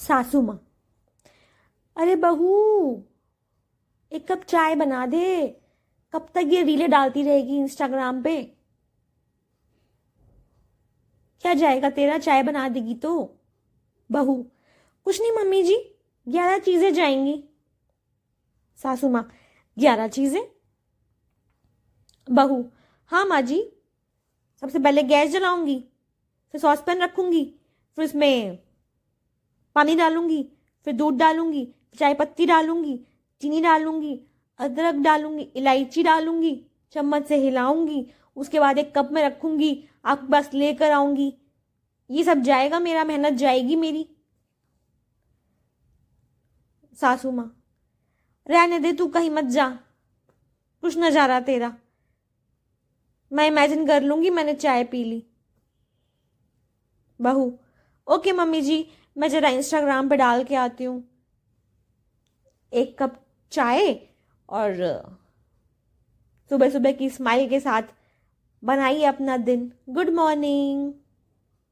सासू माँ। अरे बहू, एक कप चाय बना दे। कब तक ये रीले डालती रहेगी इंस्टाग्राम पे? क्या जाएगा, तेरा चाय बना देगी तो? बहू, कुछ नहीं मम्मी जी, ग्यारह चीज़ें जाएँगी। सासू माँ, ग्यारह चीज़ें? बहू हाँ माँ जी, सबसे पहले गैस जलाऊँगी, फिर सॉस पैन रखूँगी, फिर उसमें पानी डालूँगी, फिर दूध डालूँगी, चाय पत्ती डालूँगी, चीनी डालूँगी, अदरक डालूँगी, इलायची डालूँगी, चम्मच से हिलाऊँगी, उसके बाद एक कप में रखूँगी आपके पास लेकर आऊँगी। ये सब जाएगा मेरा, मेहनत जाएगी मेरी। सासू माँ, रहने दे तू, कहीं मत जा। कुछ न जा रहा तेरा। मैं इमेजिन कर लूँगी, मैंने चाय पी ली। बहू, ओके मम्मी जी मैं जरा इंस्टाग्राम पे डाल के आती हूँ। एक कप चाय और सुबह सुबह की स्माइल के साथ बनाइए अपना दिन। Good morning